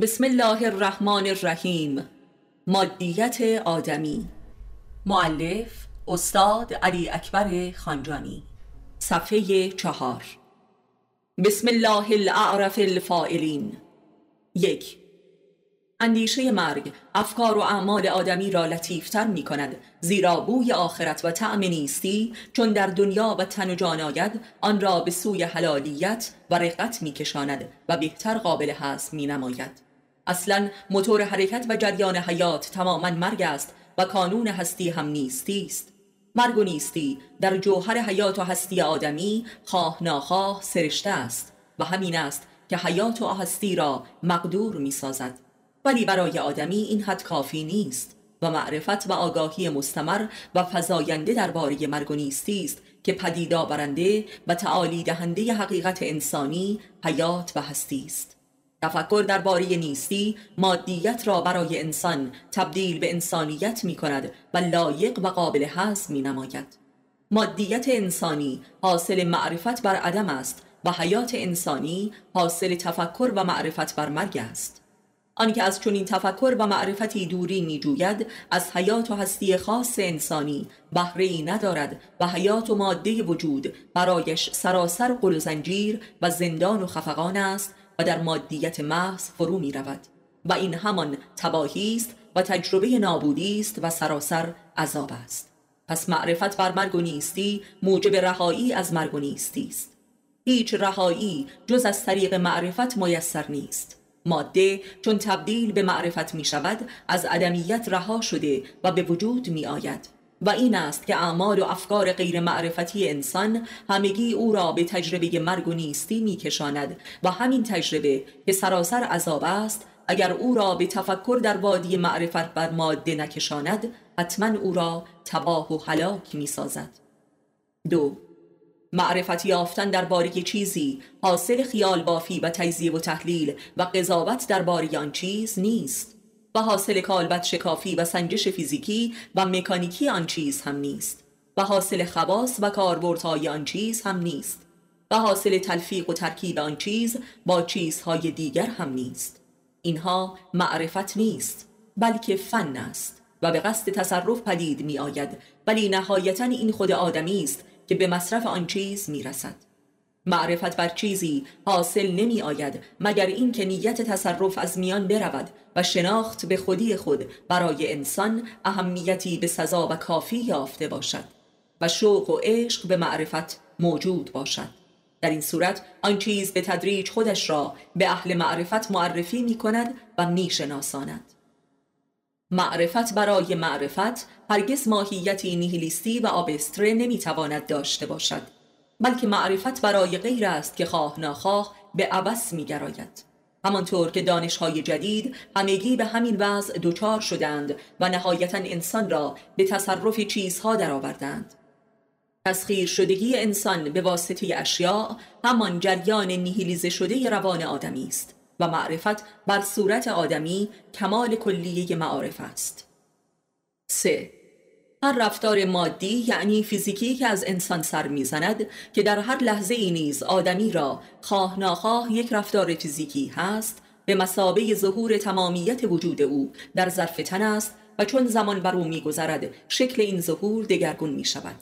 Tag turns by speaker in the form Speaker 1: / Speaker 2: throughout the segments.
Speaker 1: بسم الله الرحمن الرحیم. مادیت آدمی. معلف استاد علی اکبر خانجانی. صفحه چهار. بسم الله الاعرف الفائلین یک. اندیشه مرگ افکار و اعمال آدمی را لطیفتر می کند زیرا بوی آخرت و طعم نیستی چون در دنیا و تن و جان آید آن را به سوی حلالیت و رقت می کشاند و بهتر قابل هست می نماید اصلا موتور حرکت و جریان حیات تماما مرگ است و کانون هستی هم نیستی است. مرگ و نیستی در جوهر حیات و هستی آدمی خواه ناخواه سرشته است و همین است که حیات و هستی را مقدور می سازد ولی برای آدمی این حد کافی نیست و معرفت و آگاهی مستمر و فزاینده درباره مرگ و نیستی است که پدیدا برنده و تعالی دهنده حقیقت انسانی حیات و هستی است. تفکر درباره نیستی مادیت را برای انسان تبدیل به انسانیت می کند و لایق و قابل حزم می نماید مادیت انسانی حاصل معرفت بر عدم است و حیات انسانی حاصل تفکر و معرفت بر مرگ است. آنکه از چنین تفکر و معرفتی دوری می جوید از حیات و هستی خاص انسانی بهره ندارد و حیات و ماده وجود برایش سراسر قل و زنجیر و زندان و خفقان است و در مادیت محض فرو می رود و این همان تباهی است و تجربه نابودی است و سراسر عذاب است. پس معرفت بر مرگ و نیستی موجب رهایی از مرگ و نیستی است. هیچ رهایی جز از طریق معرفت میسر نیست. ماده چون تبدیل به معرفت می شود از عدمیت رها شده و به وجود می آید و این است که اعمال و افکار غیر معرفتی انسان همگی او را به تجربه مرگ و نیستی می کشاند و همین تجربه که سراسر عذاب است. اگر او را به تفکر در وادی معرفت بر ماده نکشاند حتما او را تباه و هلاک می سازد دو معرفت یافتن درباره چیزی حاصل خیال بافی و تجزیه و تحلیل و قضاوت درباره آن چیز نیست. و حاصل کالبت شکافی و سنجش فیزیکی و مکانیکی آن چیز هم نیست. و حاصل خواص و کاربردهای آن چیز هم نیست. و حاصل تلفیق و ترکیب آن چیز با چیزهای دیگر هم نیست. اینها معرفت نیست بلکه فن است و به قصد تصرف پدید می آید ولی نهایتا این خود آدمی است که به مصرف آن چیز می رسد معرفت بر چیزی حاصل نمی آید مگر اینکه نیت تصرف از میان برود و شناخت به خودی خود برای انسان اهمیتی به سزا و کافی یافته باشد و شوق و عشق به معرفت موجود باشد. در این صورت آن چیز به تدریج خودش را به اهل معرفت معرفی می کند و می شناساند معرفت برای معرفت هرگز ماهیتی نیهیلیستی و آبستره نمی‌تواند داشته باشد. بلکه معرفت برای غیر است که خواه ناخواه به عبس میگراید همانطور که دانشهای جدید همگی به همین وضع دچار شدند و نهایتا انسان را به تصرف چیزها درآوردند تسخیر شدگی انسان به واسطه اشیاء همان جریان نیهیلیزه شده روان آدمی است و معرفت بر صورت آدمی کمال کلیه معارف است 3. هر رفتار مادی یعنی فیزیکی که از انسان سر می‌زند که در هر لحظه ای نیز آدمی را خواه ناخواه یک رفتار فیزیکی هست به مسابه ظهور تمامیت وجود او در ظرف تن است و چون زمان بر او میگذرد شکل این ظهور دگرگون می شود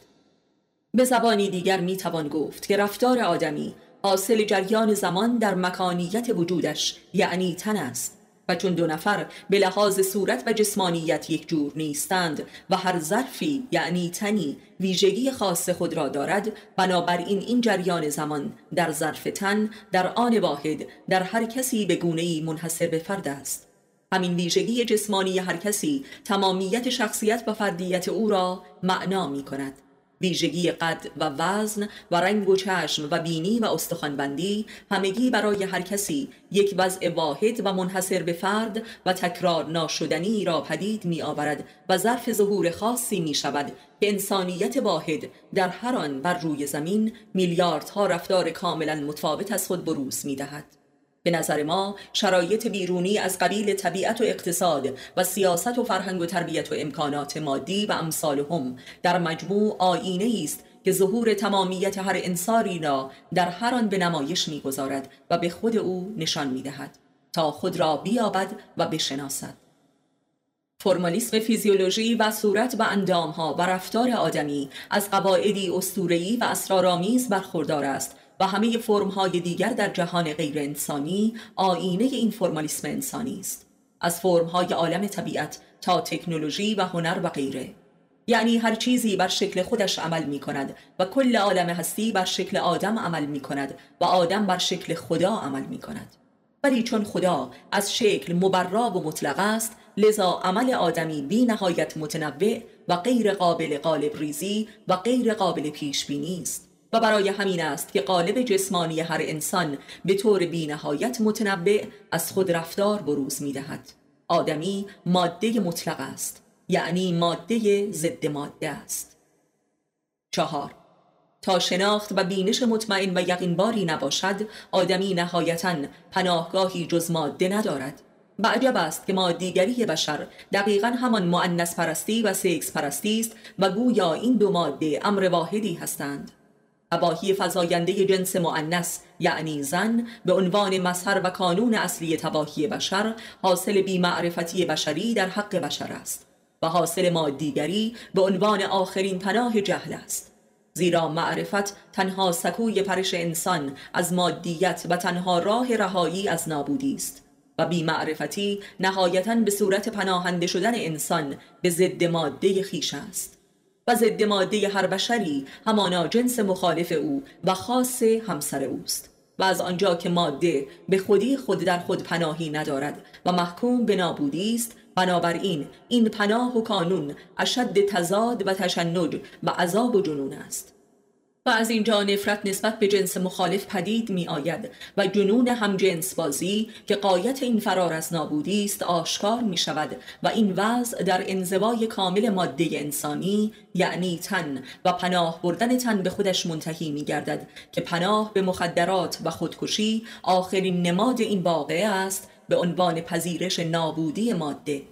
Speaker 1: به زبانی دیگر می توان گفت که رفتار آدمی حاصل جریان زمان در مکانیت وجودش یعنی تن است. و چون دو نفر به لحاظ صورت و جسمانیت یک جور نیستند و هر ظرفی یعنی تنی ویژگی خاص خود را دارد بنابراین این جریان زمان در ظرف تن در آن واحد در هر کسی به گونه منحصر به فرد است. همین ویژگی جسمانی هر کسی تمامیت شخصیت و فردیت او را معنا می کند ویژگی قد و وزن و رنگ و چشم و بینی و استخوانبندی همگی برای هر کسی یک وضع واحد و منحصر به فرد و تکرار ناشدنی را پدید می آورد و ظرف ظهور خاصی می شود که انسانیت واحد در هر آن بر روی زمین میلیاردها رفتار کاملا متفاوت از خود بروز می دهد. به نظر ما شرایط بیرونی از قبیل طبیعت و اقتصاد و سیاست و فرهنگ و تربیت و امکانات مادی و امثالهم در مجموع آینه است که ظهور تمامیت هر انصاری را در هر آن به نمایش می‌گذارد و به خود او نشان می‌دهد تا خود را بیابد و بشناسد. فرمالیسم فیزیولوژی و صورت و اندامها و رفتار آدمی از قواعدی استورهی و اسرارآمیز برخوردار است و همه فرمهای دیگر در جهان غیر انسانی آینه این فرمالیسم انسانی است. از فرمهای عالم طبیعت تا تکنولوژی و هنر و غیره. یعنی هر چیزی بر شکل خودش عمل می کند و کل عالم هستی بر شکل آدم عمل می کند و آدم بر شکل خدا عمل می کند ولی چون خدا از شکل مبرا و مطلق است لذا عمل آدمی بی نهایت متنوع و غیر قابل قالب ریزی و غیر قابل پیش بینی است. و برای همین است که قالب جسمانی هر انسان به طور بی نهایت متنوع از خود رفتار بروز می دهد. آدمی ماده مطلق است یعنی ماده ضد ماده است. چهار. تا شناخت و بینش مطمئن و یقینباری نباشد آدمی نهایتا پناهگاهی جز ماده ندارد. و عجب است که مادیگری بشر دقیقا همان معنس پرستی و سکس پرستی است و گویا این دو ماده امر واحدی هستند. اباهی فضاینده جنس معنس یعنی زن به عنوان مظهر و کانون اصلی تباهی بشر حاصل بیمعرفتی بشری در حق بشر است و حاصل مادیگری به عنوان آخرین پناه جهل است. زیرا معرفت تنها سکوی پرش انسان از مادیت و تنها راه رهایی از نابودی است و بیمعرفتی نهایتا به صورت پناهنده شدن انسان به ضد ماده خیش است. و ضد ماده هر بشری همانا جنس مخالف او و خاص همسر اوست. و از آنجا که ماده به خودی خود در خود پناهی ندارد و محکوم به نابودی است بنابراین این پناه و کانون اشد تزاد و تشنج و عذاب و جنون است. و از اینجا نفرت نسبت به جنس مخالف پدید می آید و جنون هم جنس بازی که قایت این فرار از نابودی است آشکار می شود و این وضع در انزوای کامل ماده انسانی یعنی تن و پناه بردن تن به خودش منتهی می گردد که پناه به مخدرات و خودکشی آخرین نماد این واقعه است به عنوان پذیرش نابودی ماده.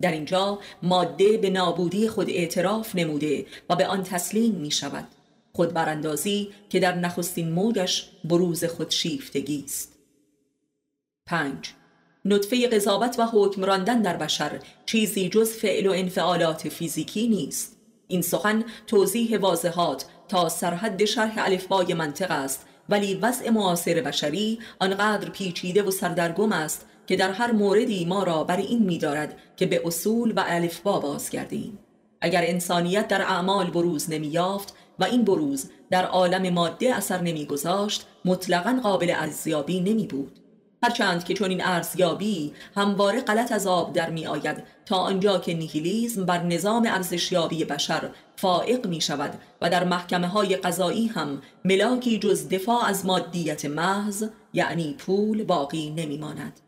Speaker 1: در اینجا ماده به نابودی خود اعتراف نموده و به آن تسلیم می شود خود براندازی که در نخستین موجش بروز خود شیفتگی است. پنج. نطفه قضاوت و حکم راندن در بشر چیزی جز فعل و انفعالات فیزیکی نیست. این سخن توضیح واضحات تا سرحد شرح الفبای منطق است ولی وضع معاصر بشری آنقدر پیچیده و سردرگم است که در هر موردی ما را بر این می‌دارد که به اصول و الفبا بازگردیم. اگر انسانیت در اعمال بروز نمییافت و این بروز در عالم ماده اثر نمیگذاشت مطلقا قابل ارزیابی نمی بود هرچند که چون این ارزیابی همواره غلط از آب در می آید تا آنجا که نیهیلیزم بر نظام ارزشیابی بشر فائق می شود و در محکمه های قضایی هم ملاکی جز دفاع از مادیت محض یعنی پول باقی نمی ماند.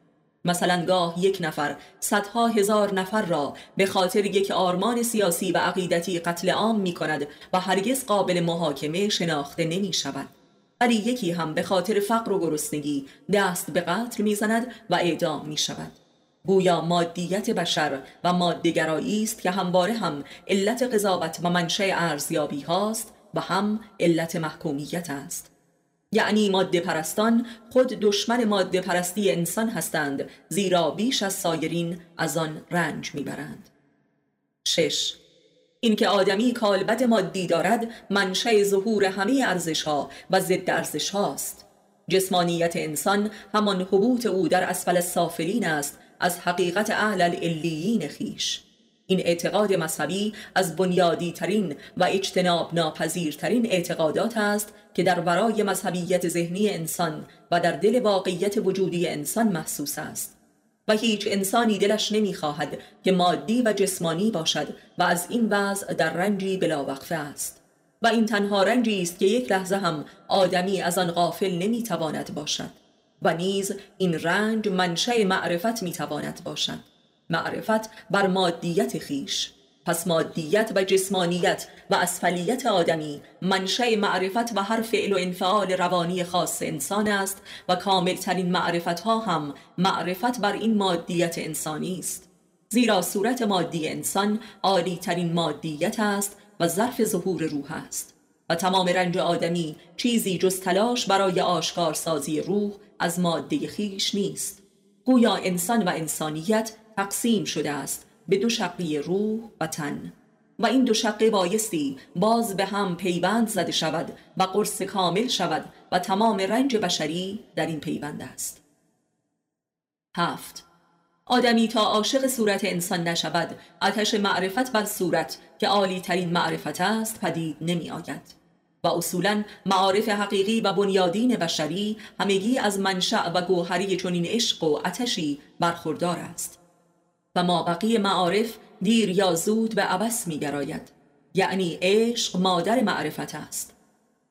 Speaker 1: مثلا گاه یک نفر صدها هزار نفر را به خاطر یک آرمان سیاسی و عقیدتی قتل عام می کند و هرگز قابل محاکمه شناخته نمی شود ولی یکی هم به خاطر فقر و گرسنگی دست به قتل می زند و اعدام می شود گویا مادیت بشر و مادهگرایی است که همواره هم علت قضاوت و منشأ ارزیابی هاست و هم علت محکومیت است. یعنی ماده پرستان خود دشمن ماده پرستی انسان هستند زیرا بیش از سایرین از آن رنج می‌برند. شش اینکه آدمی کالبد مادی دارد منشأ ظهور همه ارزش ها و ضد ارزش هاست. جسمانیت انسان همان حبوط او در اسفل سافلین است از حقیقت اهل العلیین خیش. این اعتقاد مذهبی از بنیادی ترین و اجتناب ناپذیرترین اعتقادات است که در ورای مذهبیت ذهنی انسان و در دل واقعیت وجودی انسان محسوس است. و هیچ انسانی دلش نمی‌خواهد که مادی و جسمانی باشد و از این وضع در رنجی بلاوقفه است. و این تنها رنجی است که یک لحظه هم آدمی از آن غافل نمی‌تواند باشد و نیز این رنج منشأ معرفت می‌تواند باشد. معرفت بر مادیت خیش. پس مادیت و جسمانیت و اسفلیت آدمی منشأ معرفت و هر فعل و انفعال روانی خاص انسان است و کاملترین معرفت ها هم معرفت بر این مادیت انسانی است. زیرا صورت مادی انسان عالی ترین مادیت است و ظرف ظهور روح است. و تمام رنج آدمی چیزی جز تلاش برای آشکار سازی روح از ماده خیش نیست. گویا انسان و انسانیت تقسیم شده است به دو شقی روح و تن. و این دو شقه بایستی باز به هم پیوند زده شود و قرص کامل شود و تمام رنج بشری در این پیوند است. هفت. آدمی تا عاشق صورت انسان نشود آتش معرفت بر صورت که عالی ترین معرفت است پدید نمی آید و اصولا معارف حقیقی و بنیادین بشری همگی از منشأ و گوهری چنین عشق و آتشی برخوردار است. و ما بقیه معارف دیر یا زود به عبس می گراید یعنی عشق مادر معرفت است.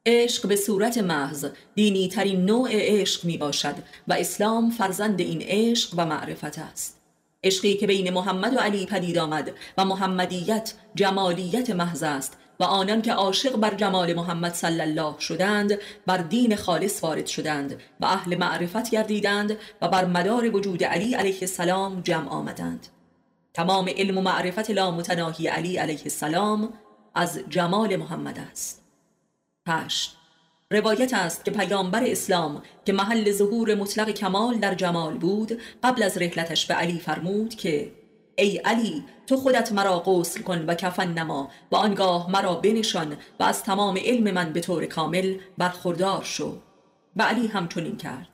Speaker 1: عشق به صورت محض دینی ترین نوع عشق می باشد و اسلام فرزند این عشق و معرفت است. عشقی که بین محمد و علی پدید آمد و محمدیت جمالیت محض است و آنان که عاشق بر جمال محمد صلی الله شدند بر دین خالص وارد شدند و اهل معرفت گردیدند و بر مدار وجود علی علیه السلام جمع آمدند. تمام علم و معرفت لامتناهی علی علیه السلام از جمال محمد است. هشت. روایت است که پیامبر اسلام که محل ظهور مطلق کمال در جمال بود قبل از رحلتش به علی فرمود که ای علی تو خودت مرا غسل کن و کفن نما و آنگاه مرا بنشان و از تمام علم من به طور کامل برخوردار شو. و علی همچنین کرد.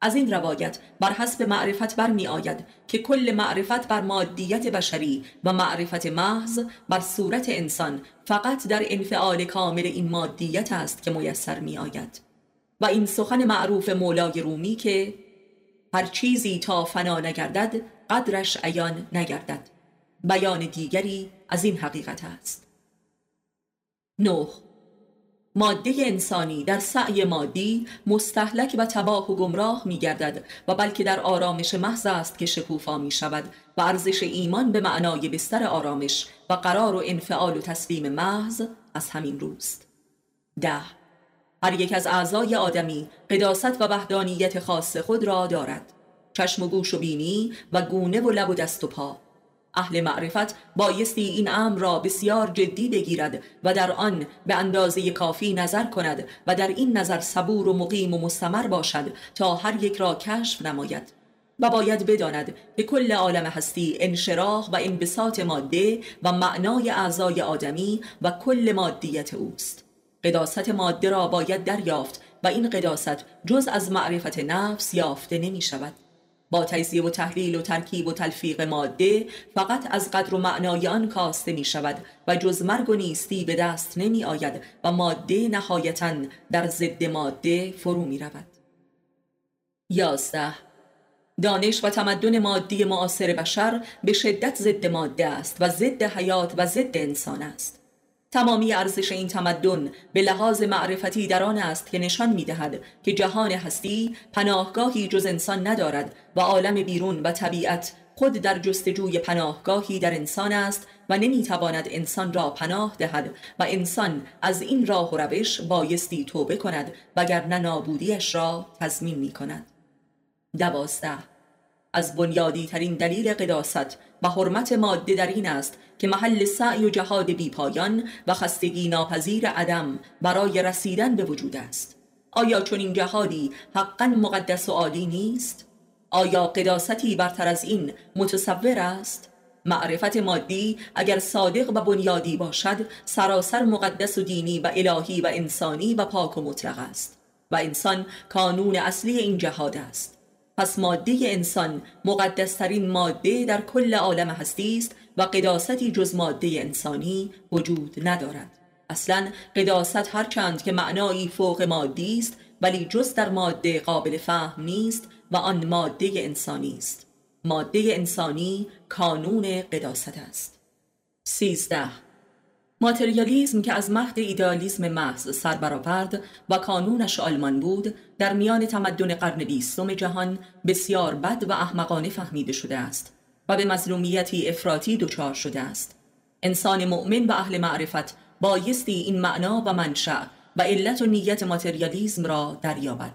Speaker 1: از این روایت بر حسب معرفت برمی آید که کل معرفت بر مادیت بشری و معرفت محض بر صورت انسان فقط در انفعال کامل این مادیت است که میسر می آید. و این سخن معروف مولای رومی که هر چیزی تا فنا نگردد قدرش عیان نگردد. بیان دیگری از این حقیقت است. نه. ماده انسانی در سعی مادی مستحلک و تباه و گمراه می گردد و بلکه در آرامش محض است که شکوفا می شود و ارزش ایمان به معنای بستر آرامش و قرار و انفعال و تسلیم محض از همین روست. ده. هر یک از اعضای آدمی قداست و وحدانیت خاص خود را دارد. چشم و گوش و بینی و گونه و لب و دست و پا. اهل معرفت بایستی این امر را بسیار جدی بگیرد و در آن به اندازه کافی نظر کند و در این نظر صبور و مقیم و مستمر باشد تا هر یک را کشف نماید. و باید بداند که کل عالم هستی انشراح و انبساط ماده و معنای اعضای آدمی و کل مادیت اوست. قداست ماده را باید دریافت و این قداست جز از معرفت نفس یافته نمی شود با تجزیه و تحلیل و ترکیب و تلفیق ماده فقط از قدر و معنای آن کاسته می شود و جز مرگ و نیستی به دست نمی آید و ماده نهایتا در ضد ماده فرو می رود یازده. دانش و تمدن مادی معاصر بشر به شدت ضد ماده است و ضد حیات و ضد انسان است. تمامی ارزش این تمدن به لحاظ معرفتی در آن است که نشان می دهد که جهان هستی پناهگاهی جز انسان ندارد و عالم بیرون و طبیعت خود در جستجوی پناهگاهی در انسان است و نمی تواند انسان را پناه دهد و انسان از این راه و روش بایستی توبه کند وگرنه نابودیش را تضمین می کند دوازده از بنیادی ترین دلیل قداست و حرمت ماده در این است که محل سعی و جهاد بیپایان و خستگی ناپذیر عدم برای رسیدن به وجود است آیا چون این جهادی حقا مقدس و عالی نیست؟ آیا قداستی برتر از این متصور است؟ معرفت مادی اگر صادق و بنیادی باشد سراسر مقدس و دینی و الهی و انسانی و پاک و مطلق است و انسان کانون اصلی این جهاد است پس ماده انسان مقدسترین ماده در کل عالم هستی است و قداستی جز ماده انسانی وجود ندارد. اصلا قداست هرچند که معنایی فوق مادی است ولی جز در ماده قابل فهم نیست و آن ماده انسانی است. ماده انسانی کانون قداست است. سیزده ماتریالیزم که از مهد ایدالیزم محض سر برآورد و کانونش آلمان بود در میان تمدن قرن بیستم جهان بسیار بد و احمقانه فهمیده شده است و به مظلومیتی افراطی دچار شده است. انسان مؤمن و اهل معرفت بایستی این معنا و منشأ و علت و نیت ماتریالیزم را دریابد.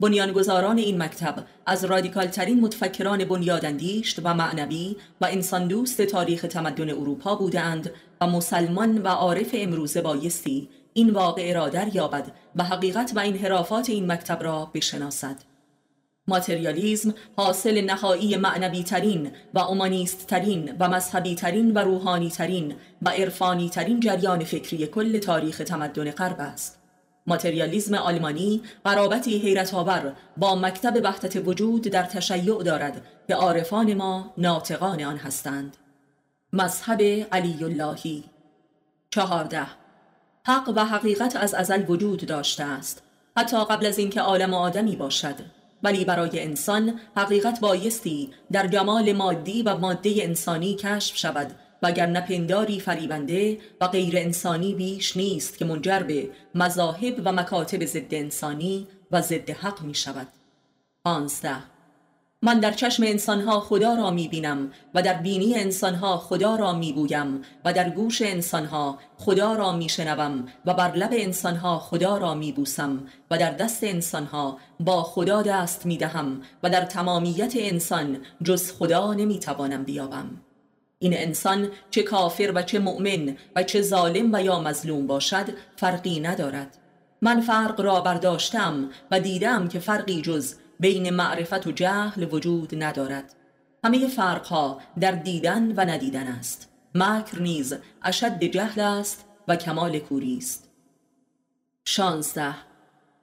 Speaker 1: بنیانگذاران این مکتب از رادیکال ترین متفکران بنیادندیشت و معنوی و انسان دوست تاریخ تمدن اروپا بودند و مسلمان و عارف امروزه بایستی این واقع را دریابد و حقیقت و انحرافات این مکتب را بشناسد ماتریالیزم حاصل نهایی معنوی ترین و اومانیست ترین و مذهبی ترین و روحانی ترین و عرفانی ترین جریان فکری کل تاریخ تمدن غرب است. ماتریالیزم آلمانی قرابتی حیرت آور با مکتب وحدت وجود در تشیع دارد که عارفان ما ناطقان آن هستند. مذهب علی اللهی چهارده. حق و حقیقت از ازل وجود داشته است. حتی قبل از اینکه عالم آدمی باشد. ولی برای انسان حقیقت بایستی در جمال مادی و ماده انسانی کشف شود. وگر نپنداری فریبنده و غیر انسانی بیش نیست که منجر به مذاهب و مکاتب ضد انسانی و ضد حق می شود. پانزده. من در چشم انسانها خدا را می بینم و در بینی انسانها خدا را می بویم و در گوش انسانها خدا را می شنوم و بر لب انسانها خدا را می بوسم و در دست انسانها با خدا دست می دهم و در تمامیت انسان جز خدا نمی توانم بیابم. این انسان چه کافر و چه مؤمن و چه ظالم و یا مظلوم باشد فرقی ندارد. من فرق را برداشتم و دیدم که فرقی جز بین معرفت و جهل وجود ندارد. همه فرقها در دیدن و ندیدن است. مکر نیز اشد جهل است و کمال کوری است. شانزده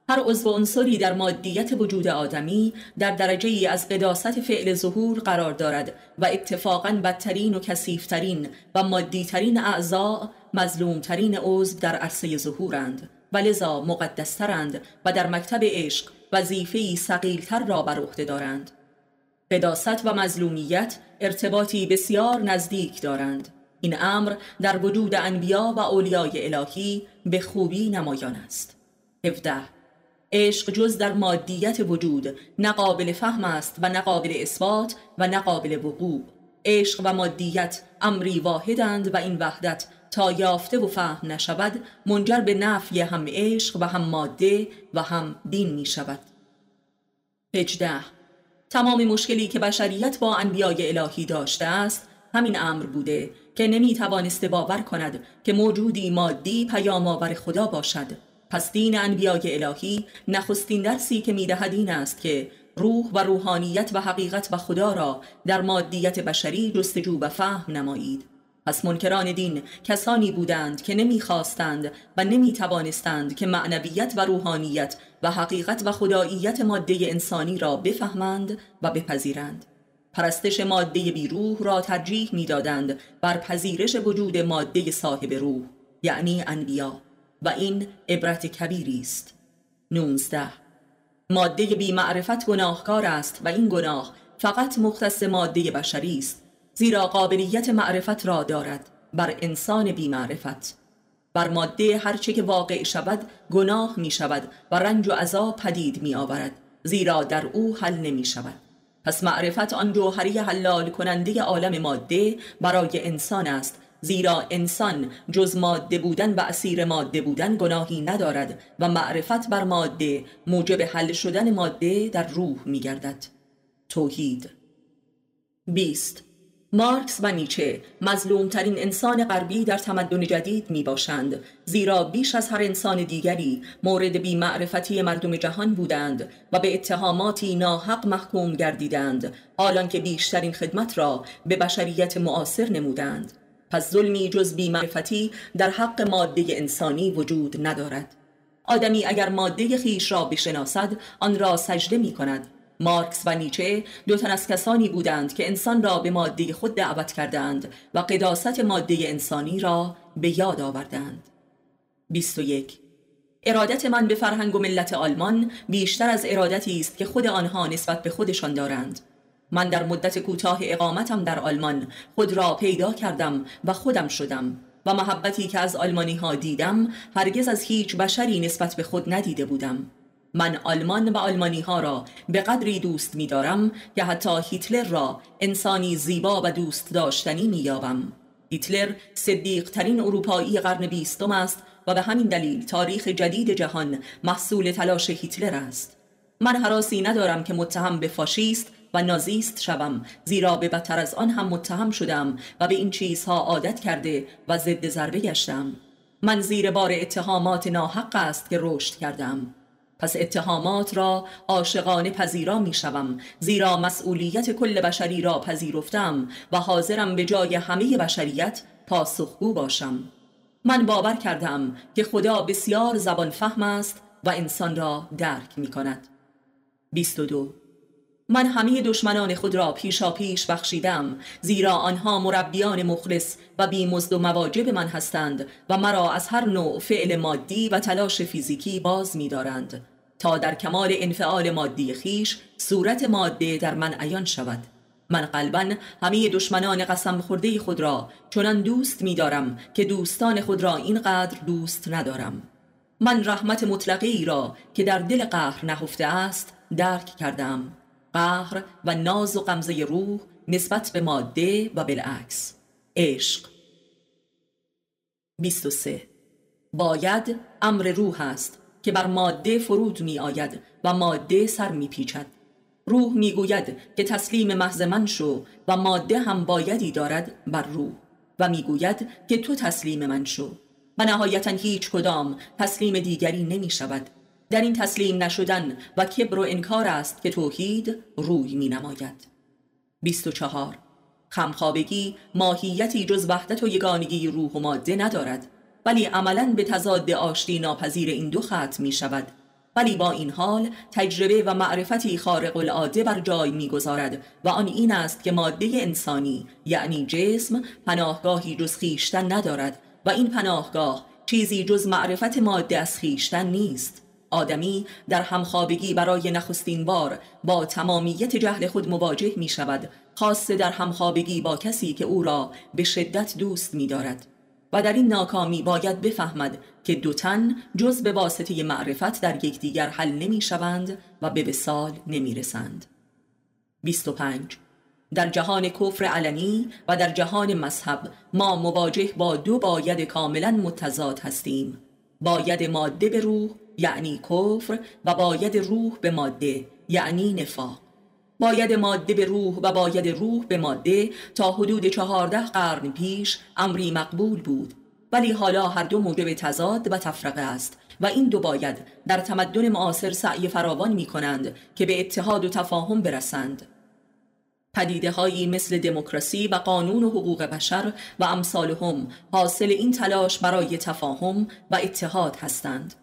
Speaker 1: هر عضو عنصری در مادیت وجود آدمی در درجه ای از قداست فعل ظهور قرار دارد و اتفاقا بدترین و کسیفترین و مادیترین اعضاء مظلومترین عضو در عرصه ظهورند. و لذا مقدسترند و در مکتب عشق وظیفه‌ای ثقیلتر را بر عهده دارند. قداست و مظلومیت ارتباطی بسیار نزدیک دارند. این امر در وجود انبیا و اولیای الهی به خوبی نمایان است. 17 عشق جز در مادیت وجود نقابل فهم است و نقابل اثبات و نقابل وقوع. عشق و مادیت امری واحدند و این وحدت تا یافته و فهم نشود منجر به نفی هم عشق و هم ماده و هم دین می شود 18 تمام مشکلی که بشریت با انبیای الهی داشته است همین امر بوده که نمی توانسته باور کند که موجودی مادی پیام آور خدا باشد. پس دین انبیای الهی نخستین درسی که می‌دهد این است که روح و روحانیت و حقیقت و خدا را در مادیت بشری جستجو و فهم نمایید. پس منکران دین کسانی بودند که نمی‌خواستند و نمی توانستند که معنویت و روحانیت و حقیقت و خداییت ماده انسانی را بفهمند و بپذیرند. پرستش ماده بیروح را ترجیح می‌دادند بر پذیرش وجود ماده صاحب روح یعنی انبیا. و این عبرت کبیری است. 19 ماده بی معرفت گناهکار است و این گناه فقط مختص ماده بشری است زیرا قابلیت معرفت را دارد بر انسان بی معرفت بر ماده هرچه که واقع شود گناه می شود و رنج و عذاب پدید می آورد زیرا در او حل نمی شود. پس معرفت آن جوهری حلال کننده عالم ماده برای انسان است زیرا انسان جز ماده بودن و اسیر ماده بودن گناهی ندارد و معرفت بر ماده موجب حل شدن ماده در روح می گردد توحید. 20 مارکس و نیچه مظلومترین انسان غربی در تمدن جدید می باشند زیرا بیش از هر انسان دیگری مورد بیمعرفتی مردم جهان بودند و به اتهاماتی ناحق محکوم گردیدند حالان که بیشترین خدمت را به بشریت معاصر نمودند. پس ظلمی جز بیمعرفتی در حق ماده انسانی وجود ندارد. آدمی اگر ماده خیش را بشناسد آن را سجده می کند. مارکس و نیچه دو تن از کسانی بودند که انسان را به ماده خود دعوت کردند و قداست ماده انسانی را به یاد آوردند 21 ارادت من به فرهنگ و ملت آلمان بیشتر از ارادتی است که خود آنها نسبت به خودشان دارند. من در مدت کوتاه اقامتم در آلمان خود را پیدا کردم و خودم شدم و محبتی که از آلمانی ها دیدم هرگز از هیچ بشری نسبت به خود ندیده بودم من آلمان و آلمانی ها را به قدری دوست می دارم که حتی هیتلر را انسانی زیبا و دوست داشتنی می یابم. هیتلر صدیق ترین اروپایی قرن بیستم است و به همین دلیل تاریخ جدید جهان محصول تلاش هیتلر است. من حراسی ندارم که متهم به فاشیست و نازیست شوم زیرا به بدتر از آن هم متهم شدم و به این چیزها عادت کرده و ضد ضربه گشتم. من زیر بار اتهامات ناحق است که رشد کردم. پس اتهامات را عاشقانه پذیرا می شوم زیرا مسئولیت کل بشری را پذیرفتم و حاضرم به جای همه بشریت پاسخگو باشم. من باور کردم که خدا بسیار زبان فهم است و انسان را درک می کند. 22 من همه دشمنان خود را پیشا پیش بخشیدم زیرا آنها مربیان مخلص و بیمزد و مواجب من هستند و مرا از هر نوع فعل مادی و تلاش فیزیکی باز می‌دارند. تا در کمال انفعال مادی خیش صورت ماده در من عیان شود. من قلبا همه دشمنان قسم خورده خود را چنان دوست می‌دارم که دوستان خود را اینقدر دوست ندارم. من رحمت مطلقه ای را که در دل قهر نهفته است درک کردم. قهر و ناز و قمزه روح نسبت به ماده و بالعکس. عشق. 23 باید امر روح است که بر ماده فرود می آید و ماده سر می پیچد. روح می گوید که تسلیم محض من شو و ماده هم بایدی دارد بر روح و می گوید که تو تسلیم من شو و نهایتا هیچ کدام تسلیم دیگری نمی شود. در این تسلیم نشدن و کبر و انکار است که توحید روی می نماید. 24 خمخوابگی ماهیتی جز وحدت و یگانگی روح و ماده ندارد ولی عملا به تضاد آشتی ناپذیر این دو خط می شود. ولی با این حال تجربه و معرفتی خارق العاده بر جای می‌گذارد و آن این است که ماده انسانی یعنی جسم پناهگاهی جز خیشتن ندارد و این پناهگاه چیزی جز معرفت ماده از خیشتن نیست. آدمی در همخوابگی برای نخستین بار با تمامیت جهل خود مواجه می شود خاصه در همخوابگی با کسی که او را به شدت دوست می دارد و در این ناکامی باید بفهمد که دو تن جز به واسطه معرفت در یکدیگر حل نمی شوند و به وسال نمی رسند 25 در جهان کفر علنی و در جهان مذهب ما مواجه با دو باید کاملا متضاد هستیم. باید ماده به روح یعنی کفر و باید روح به ماده یعنی نفاق. باید ماده به روح و باید روح به ماده تا حدود چهارده قرن پیش امری مقبول بود. ولی حالا هر دو موجب تضاد و تفرقه است و این دو باید در تمدن معاصر سعی فراوان می کنند که به اتحاد و تفاهم برسند. پدیده هایی مثل دموکراسی و قانون و حقوق بشر و امثالهم حاصل این تلاش برای تفاهم و اتحاد هستند.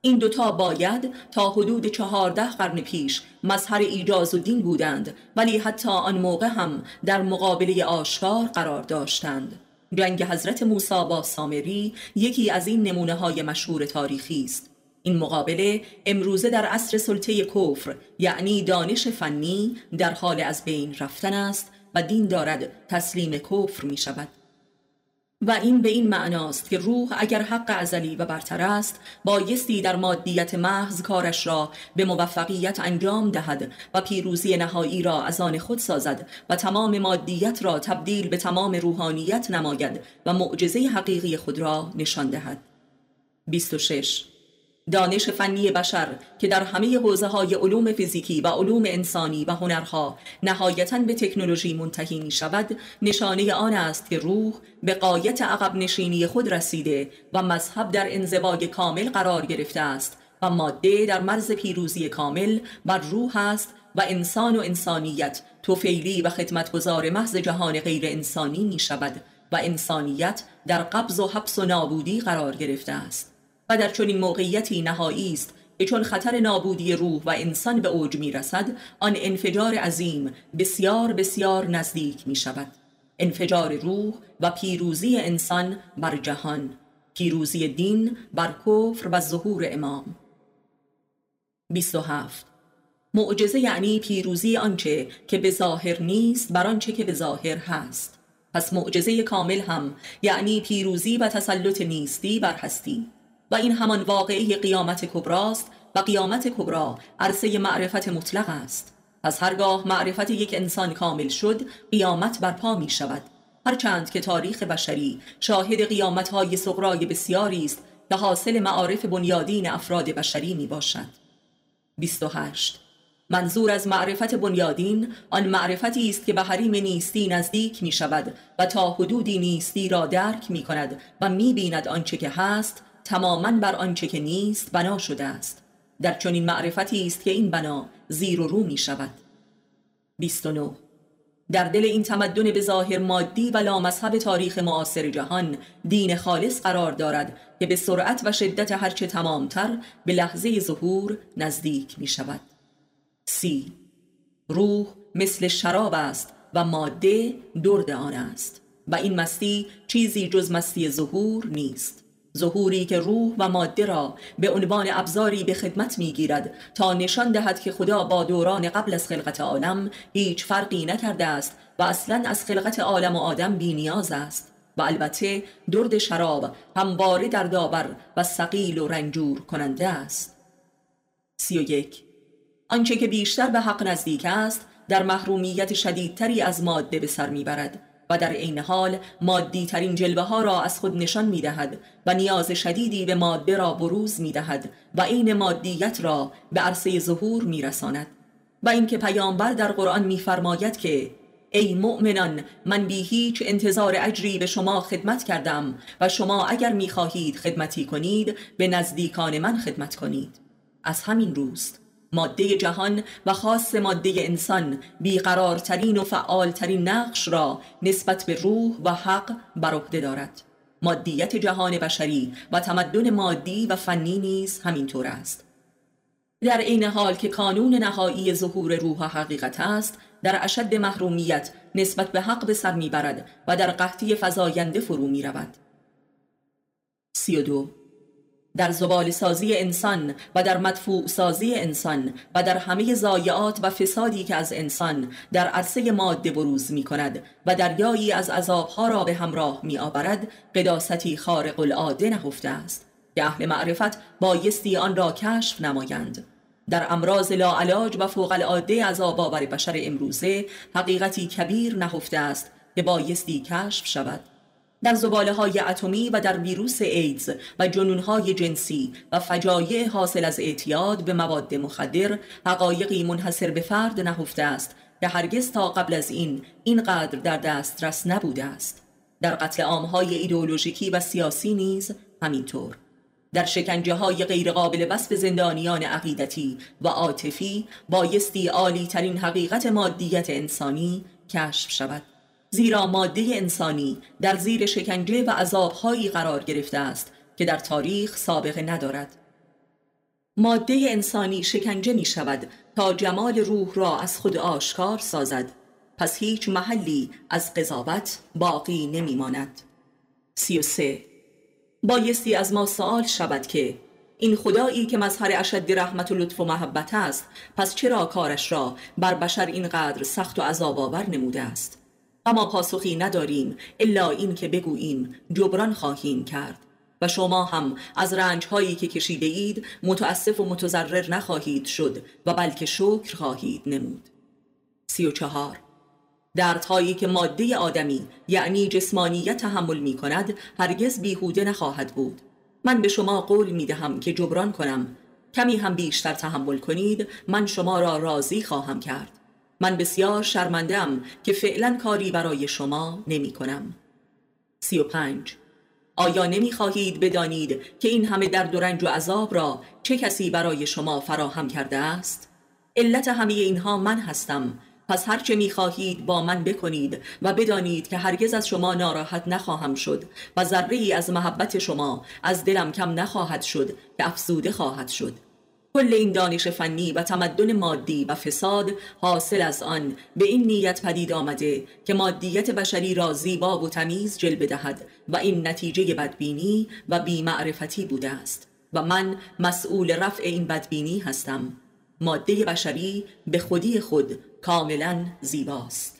Speaker 1: این دوتا باید تا حدود چهارده قرن پیش مظهر ایجاز و دین بودند ولی حتی آن موقع هم در مقابله آشکار قرار داشتند. جنگ حضرت موسی با سامری یکی از این نمونه های مشهور تاریخی است. این مقابله امروزه در عصر سلطه کفر یعنی دانش فنی در حال از بین رفتن است و دین دارد تسلیم کفر می شود و این به این معناست که روح اگر حق ازلی و برتر است بایستی در مادیت محض کارش را به موفقیت انجام دهد و پیروزی نهایی را از آن خود سازد و تمام مادیت را تبدیل به تمام روحانیت نماید و معجزه حقیقی خود را نشان دهد. 26 دانش فنی بشر که در همه حوزه های علوم فیزیکی و علوم انسانی و هنرها نهایتا به تکنولوژی منتهی می شود نشانه آن است که روح به قایت عقب نشینی خود رسیده و مذهب در انزواج کامل قرار گرفته است و ماده در مرز پیروزی کامل بر روح است و انسان و انسانیت توفیلی و خدمتگزار محض جهان غیر انسانی می شود و انسانیت در قبض و حبس و نابودی قرار گرفته است. و در چنین موقعیتی نهایی است که چون خطر نابودی روح و انسان به اوج می رسد آن انفجار عظیم بسیار بسیار نزدیک می شود انفجار روح و پیروزی انسان بر جهان پیروزی دین بر کفر و ظهور امام. 27 معجزه یعنی پیروزی آنچه که به ظاهر نیست بر آنچه که به ظاهر هست. پس معجزه کامل هم یعنی پیروزی و تسلط نیستی بر هستی. و این همان واقعی قیامت کبراست و قیامت کبرا عرصه معرفت مطلق است. از هرگاه معرفت یک انسان کامل شد قیامت برپا می شود. هرچند که تاریخ بشری شاهد قیامت های سغرای بسیاری است که حاصل معارف بنیادین افراد بشری می باشد. 28 منظور از معرفت بنیادین آن معرفتی است که به حریم نیستی نزدیک می شود و تا حدودی نیستی را درک می کند و می بیند آنچه که هست تماما بر آنچه که نیست بنا شده است. در چنین معرفتی است که این بنا زیر و رو می شود. 29 در دل این تمدن به ظاهر مادی و لامذهب تاریخ معاصر جهان دین خالص قرار دارد که به سرعت و شدت هرچه تمامتر به لحظه ظهور نزدیک می شود. سی. روح مثل شراب است و ماده درد آن است و این مستی چیزی جز مستی ظهور نیست. ظهوری که روح و ماده را به عنوان ابزاری به خدمت می‌گیرد تا نشان دهد که خدا با دوران قبل از خلقت عالم هیچ فرقی نکرده است و اصلا از خلقت عالم و آدم بینیاز است. و البته درد شراب همواره در داور و سقیل و رنجور کننده است. سی و یک. آنچه که بیشتر به حق نزدیک است در محرومیت شدیدتری از ماده به سر می‌برد. و در عین حال مادی ترین جلوه ها را از خود نشان می دهد و نیاز شدیدی به ماده را بروز می دهد و عین مادیت را به عرصه ظهور می رساند و اینکه پیامبر در قرآن میفرماید که ای مؤمنان من بی هیچ انتظار اجری به شما خدمت کردم و شما اگر می‌خواهید خدمتی کنید به نزدیکان من خدمت کنید. از همین روست. ماده جهان و خاص ماده انسان بیقرارترین و فعالترین نقش را نسبت به روح و حق بر عهده دارد. مادیت جهان بشری و تمدن مادی و فنی نیز همینطور است. در عین حال که کانون نهایی ظهور روح حقیقت است در اشد محرومیت نسبت به حق به سر می‌برد و در قحطی فزاینده فرو می رود سی و دو در زبال سازی انسان و در مدفوع سازی انسان و در همه زایعات و فسادی که از انسان در عرصه ماده بروز می کند و دریایی از عذابها را به همراه می آورد قداستی خارق العاده نهفته است. که اهل معرفت بایستی آن را کشف نمایند. در امراض لاعلاج و فوق العاده عذاب آور بشر امروزه حقیقتی کبیر نهفته است که بایستی کشف شود. در زباله های اتمی و در ویروس ایدز و جنون های جنسی و فجایع حاصل از اعتیاد به مواد مخدر حقایقی منحصر به فرد نهفته است که هرگز تا قبل از این اینقدر در دسترس نبوده است. در قتل عامهای ایدئولوژیکی و سیاسی نیز همینطور. در شکنجه های غیرقابل وصف زندانیان عقیدتی و عاطفی بایستی عالی ترین حقیقت مادیت انسانی کشف شود. زیرا ماده انسانی در زیر شکنجه و عذابهایی قرار گرفته است که در تاریخ سابقه ندارد. ماده انسانی شکنجه می شود تا جمال روح را از خود آشکار سازد. پس هیچ محلی از قضاوت باقی نمی ماند. سی و سه. بایستی از ما سوال شود که این خدایی که مظهر اشد رحمت و لطف و محبت است پس چرا کارش را بر بشر اینقدر سخت و عذاب آور نموده است؟ اما پاسخی نداریم الا این که بگوییم جبران خواهیم کرد. و شما هم از رنج هایی که کشیده اید متاسف و متضرر نخواهید شد و بلکه شکر خواهید نمود. سی و چهار. دردهایی که ماده آدمی یعنی جسمانیت تحمل می کند هرگز بیهوده نخواهد بود. من به شما قول می دهم که جبران کنم. کمی هم بیشتر تحمل کنید من شما را راضی خواهم کرد. من بسیار شرمندم که فعلا کاری برای شما نمی کنم سی و پنج. آیا نمی خواهید بدانید که این همه درد و رنج و عذاب را چه کسی برای شما فراهم کرده است؟ علت همه اینها من هستم. پس هرچه می خواهید با من بکنید و بدانید که هرگز از شما ناراحت نخواهم شد و ذره ای از محبت شما از دلم کم نخواهد شد که افزوده خواهد شد. کل این دانش فنی و تمدن مادی و فساد حاصل از آن به این نیت پدید آمده که مادیت بشری را زیبا و تمیز جلوه دهد و این نتیجه بدبینی و بیمعرفتی بوده است و من مسئول رفع این بدبینی هستم. ماده بشری به خودی خود کاملا زیباست.